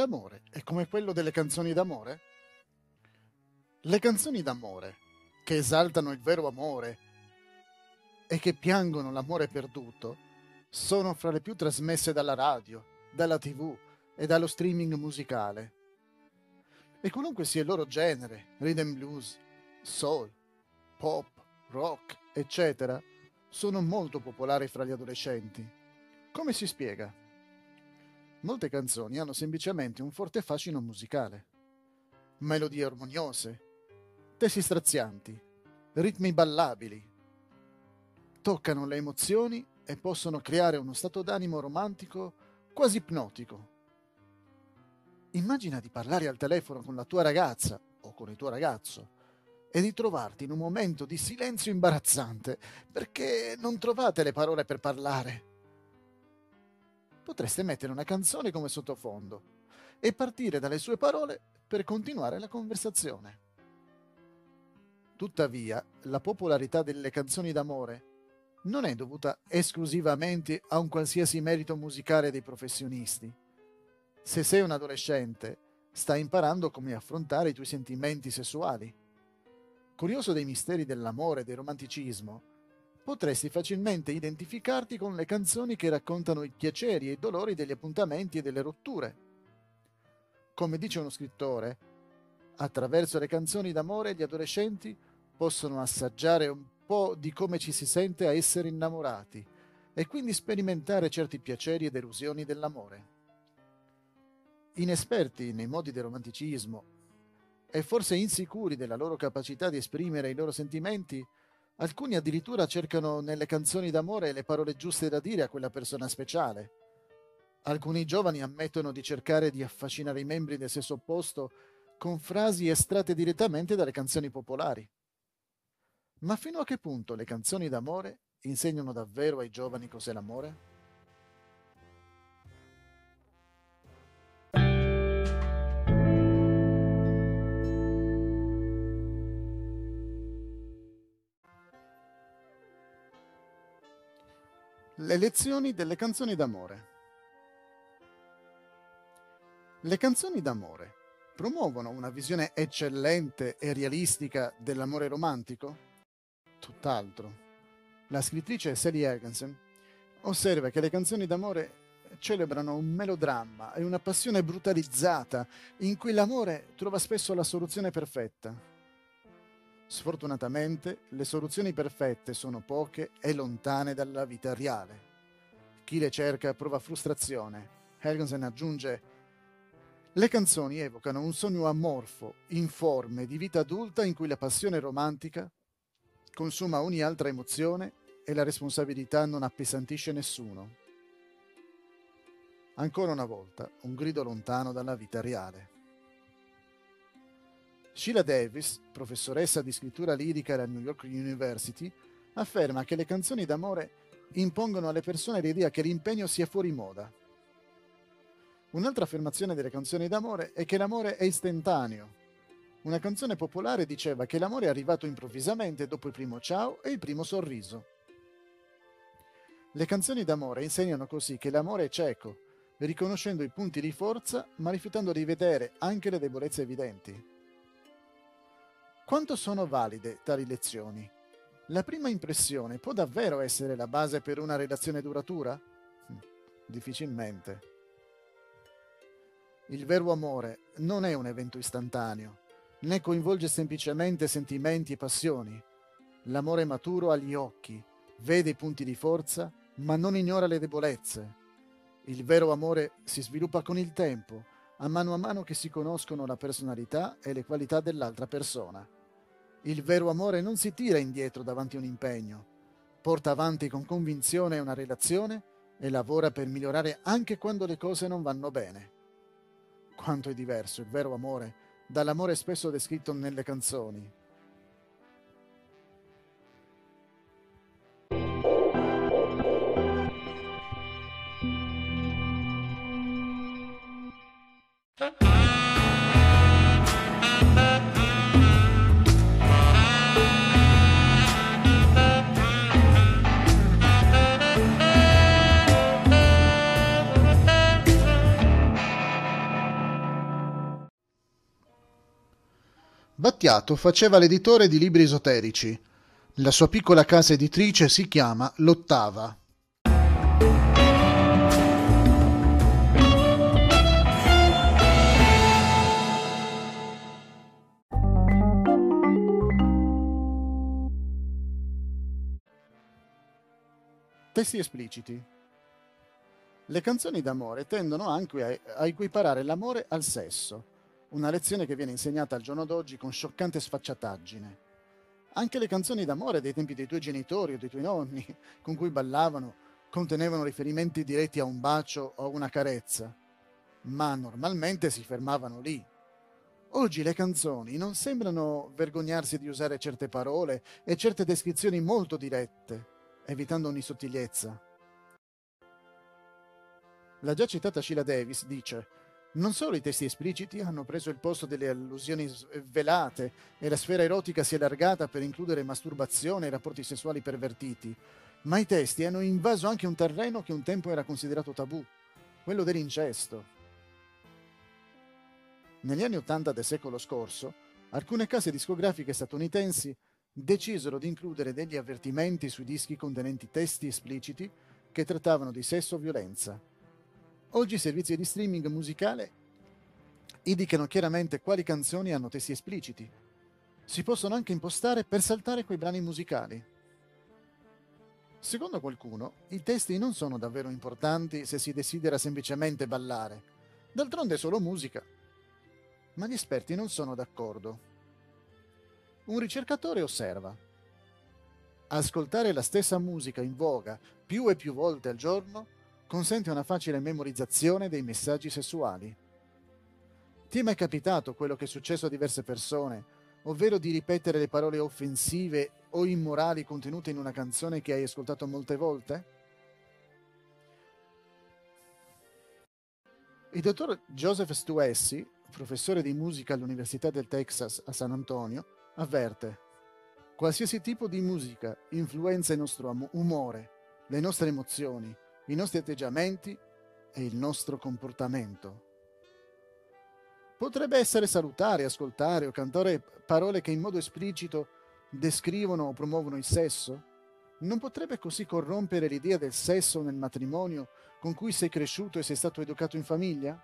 L'amore è come quello delle canzoni d'amore? Le canzoni d'amore, che esaltano il vero amore e che piangono l'amore perduto, sono fra le più trasmesse dalla radio, dalla tv e dallo streaming musicale. E qualunque sia il loro genere, rhythm blues, soul, pop, rock, eccetera, sono molto popolari fra gli adolescenti. Come si spiega? Molte canzoni hanno semplicemente un forte fascino musicale. Melodie armoniose, testi strazianti, ritmi ballabili. Toccano le emozioni e possono creare uno stato d'animo romantico quasi ipnotico. Immagina di parlare al telefono con la tua ragazza o con il tuo ragazzo e di trovarti in un momento di silenzio imbarazzante perché non trovate le parole per parlare. Potreste mettere una canzone come sottofondo e partire dalle sue parole per continuare la conversazione. Tuttavia, la popolarità delle canzoni d'amore non è dovuta esclusivamente a un qualsiasi merito musicale dei professionisti. Se sei un adolescente, stai imparando come affrontare i tuoi sentimenti sessuali. Curioso dei misteri dell'amore e del romanticismo, potresti facilmente identificarti con le canzoni che raccontano i piaceri e i dolori degli appuntamenti e delle rotture. Come dice uno scrittore, attraverso le canzoni d'amore gli adolescenti possono assaggiare un po' di come ci si sente a essere innamorati e quindi sperimentare certi piaceri e delusioni dell'amore. Inesperti nei modi del romanticismo e forse insicuri della loro capacità di esprimere i loro sentimenti, alcuni addirittura cercano nelle canzoni d'amore le parole giuste da dire a quella persona speciale. Alcuni giovani ammettono di cercare di affascinare i membri del sesso opposto con frasi estratte direttamente dalle canzoni popolari. Ma fino a che punto le canzoni d'amore insegnano davvero ai giovani cos'è l'amore? Le lezioni delle canzoni d'amore. Le canzoni d'amore promuovono una visione eccellente e realistica dell'amore romantico? tutt'altro. La scrittrice Sally Ergensen osserva che le canzoni d'amore celebrano un melodramma e una passione brutalizzata in cui l'amore trova spesso la soluzione perfetta. Sfortunatamente, le soluzioni perfette sono poche e lontane dalla vita reale. Chi le cerca prova frustrazione. Helgensen aggiunge le canzoni evocano un sogno amorfo, informe, di vita adulta in cui la passione romantica consuma ogni altra emozione e la responsabilità non appesantisce nessuno. Ancora una volta, un grido lontano dalla vita reale. Sheila Davis, professoressa di scrittura lirica alla New York University, afferma che le canzoni d'amore impongono alle persone l'idea che l'impegno sia fuori moda. Un'altra affermazione delle canzoni d'amore è che l'amore è istantaneo, una canzone popolare diceva che l'amore è arrivato improvvisamente dopo il primo ciao e il primo sorriso. Le canzoni d'amore insegnano così che l'amore è cieco, riconoscendo i punti di forza ma rifiutando di vedere anche le debolezze evidenti. Quanto sono valide tali lezioni? La prima impressione può davvero essere la base per una relazione duratura? Hm, difficilmente. Il vero amore non è un evento istantaneo, né coinvolge semplicemente sentimenti e passioni. L'amore maturo ha gli occhi, vede i punti di forza, ma non ignora le debolezze. Il vero amore si sviluppa con il tempo, a mano a mano che si conoscono la personalità e le qualità dell'altra persona. Il vero amore non si tira indietro davanti a un impegno, porta avanti con convinzione una relazione e lavora per migliorare anche quando le cose non vanno bene. Quanto è diverso il vero amore dall'amore spesso descritto nelle canzoni. Battiato faceva l'editore di libri esoterici. La sua piccola casa editrice si chiama L'Ottava. Testi espliciti. Le canzoni d'amore tendono anche a equiparare l'amore al sesso, una lezione che viene insegnata al giorno d'oggi con scioccante sfacciataggine. Anche le canzoni d'amore dei tempi dei tuoi genitori o dei tuoi nonni, con cui ballavano, contenevano riferimenti diretti a un bacio o a una carezza, ma normalmente si fermavano lì. Oggi le canzoni non sembrano vergognarsi di usare certe parole e certe descrizioni molto dirette, evitando ogni sottigliezza. La già citata Sheila Davis dice non solo i testi espliciti hanno preso il posto delle allusioni velate e la sfera erotica si è allargata per includere masturbazione e rapporti sessuali pervertiti, ma i testi hanno invaso anche un terreno che un tempo era considerato tabù, quello dell'incesto. Negli anni Ottanta del secolo scorso, alcune case discografiche statunitensi decisero di includere degli avvertimenti sui dischi contenenti testi espliciti che trattavano di sesso o violenza. Oggi i servizi di streaming musicale indicano chiaramente quali canzoni hanno testi espliciti. Si possono anche impostare per saltare quei brani musicali. Secondo qualcuno, i testi non sono davvero importanti se si desidera semplicemente ballare. D'altronde è solo musica. Ma gli esperti non sono d'accordo. Un ricercatore osserva. Ascoltare la stessa musica in voga più e più volte al giorno consente una facile memorizzazione dei messaggi sessuali. Ti è mai capitato quello che è successo a diverse persone, ovvero di ripetere le parole offensive o immorali contenute in una canzone che hai ascoltato molte volte? Il dottor Joseph Stuessi, professore di musica all'Università del Texas a San Antonio, avverte qualsiasi tipo di musica influenza il nostro umore, le nostre emozioni, i nostri atteggiamenti e il nostro comportamento. Potrebbe essere salutare, ascoltare o cantare parole che in modo esplicito descrivono o promuovono il sesso? Non potrebbe così corrompere l'idea del sesso nel matrimonio con cui sei cresciuto e sei stato educato in famiglia?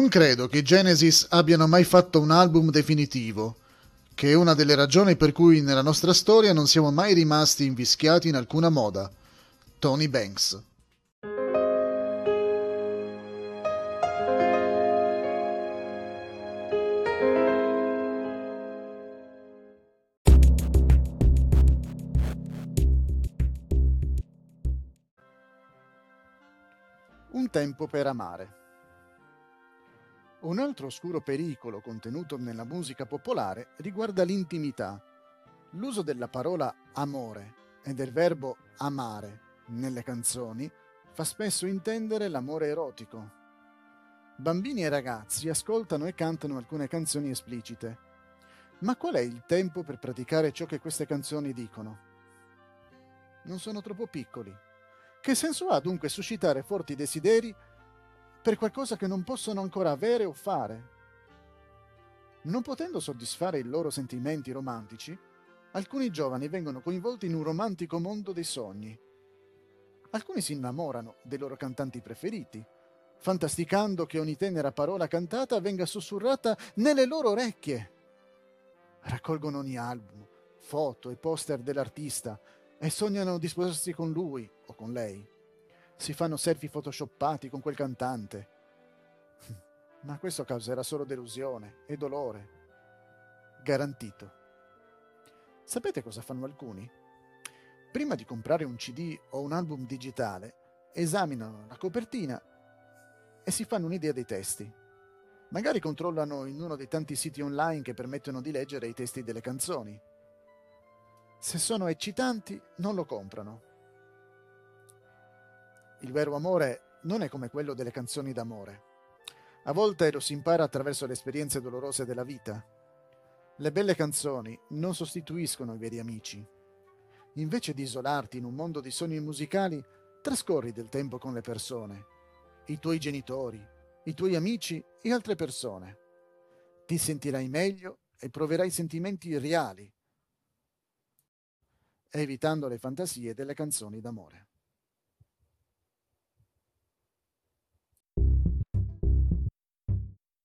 Non credo che i Genesis abbiano mai fatto un album definitivo, che è una delle ragioni per cui nella nostra storia non siamo mai rimasti invischiati in alcuna moda. Tony Banks. Un tempo per amare. Un altro oscuro pericolo contenuto nella musica popolare riguarda l'intimità. L'uso della parola amore e del verbo amare nelle canzoni fa spesso intendere l'amore erotico. Bambini e ragazzi ascoltano e cantano alcune canzoni esplicite. Ma qual è il tempo per praticare ciò che queste canzoni dicono? Non sono troppo piccoli. Che senso ha dunque suscitare forti desideri per qualcosa che non possono ancora avere o fare. Non potendo soddisfare i loro sentimenti romantici, alcuni giovani vengono coinvolti in un romantico mondo dei sogni. Alcuni si innamorano dei loro cantanti preferiti, fantasticando che ogni tenera parola cantata venga sussurrata nelle loro orecchie. Raccolgono ogni album, foto e poster dell'artista e sognano di sposarsi con lui o con lei si fanno selfie photoshoppati con quel cantante. Ma questo causerà solo delusione e dolore. Garantito. Sapete cosa fanno alcuni? Prima di comprare un CD o un album digitale, esaminano la copertina e si fanno un'idea dei testi. Magari controllano in uno dei tanti siti online che permettono di leggere i testi delle canzoni. Se sono eccitanti, non lo comprano. Il vero amore non è come quello delle canzoni d'amore. A volte lo si impara attraverso le esperienze dolorose della vita. Le belle canzoni non sostituiscono i veri amici. Invece di isolarti in un mondo di sogni musicali, trascorri del tempo con le persone, i tuoi genitori, i tuoi amici e altre persone. Ti sentirai meglio e proverai sentimenti reali, evitando le fantasie delle canzoni d'amore.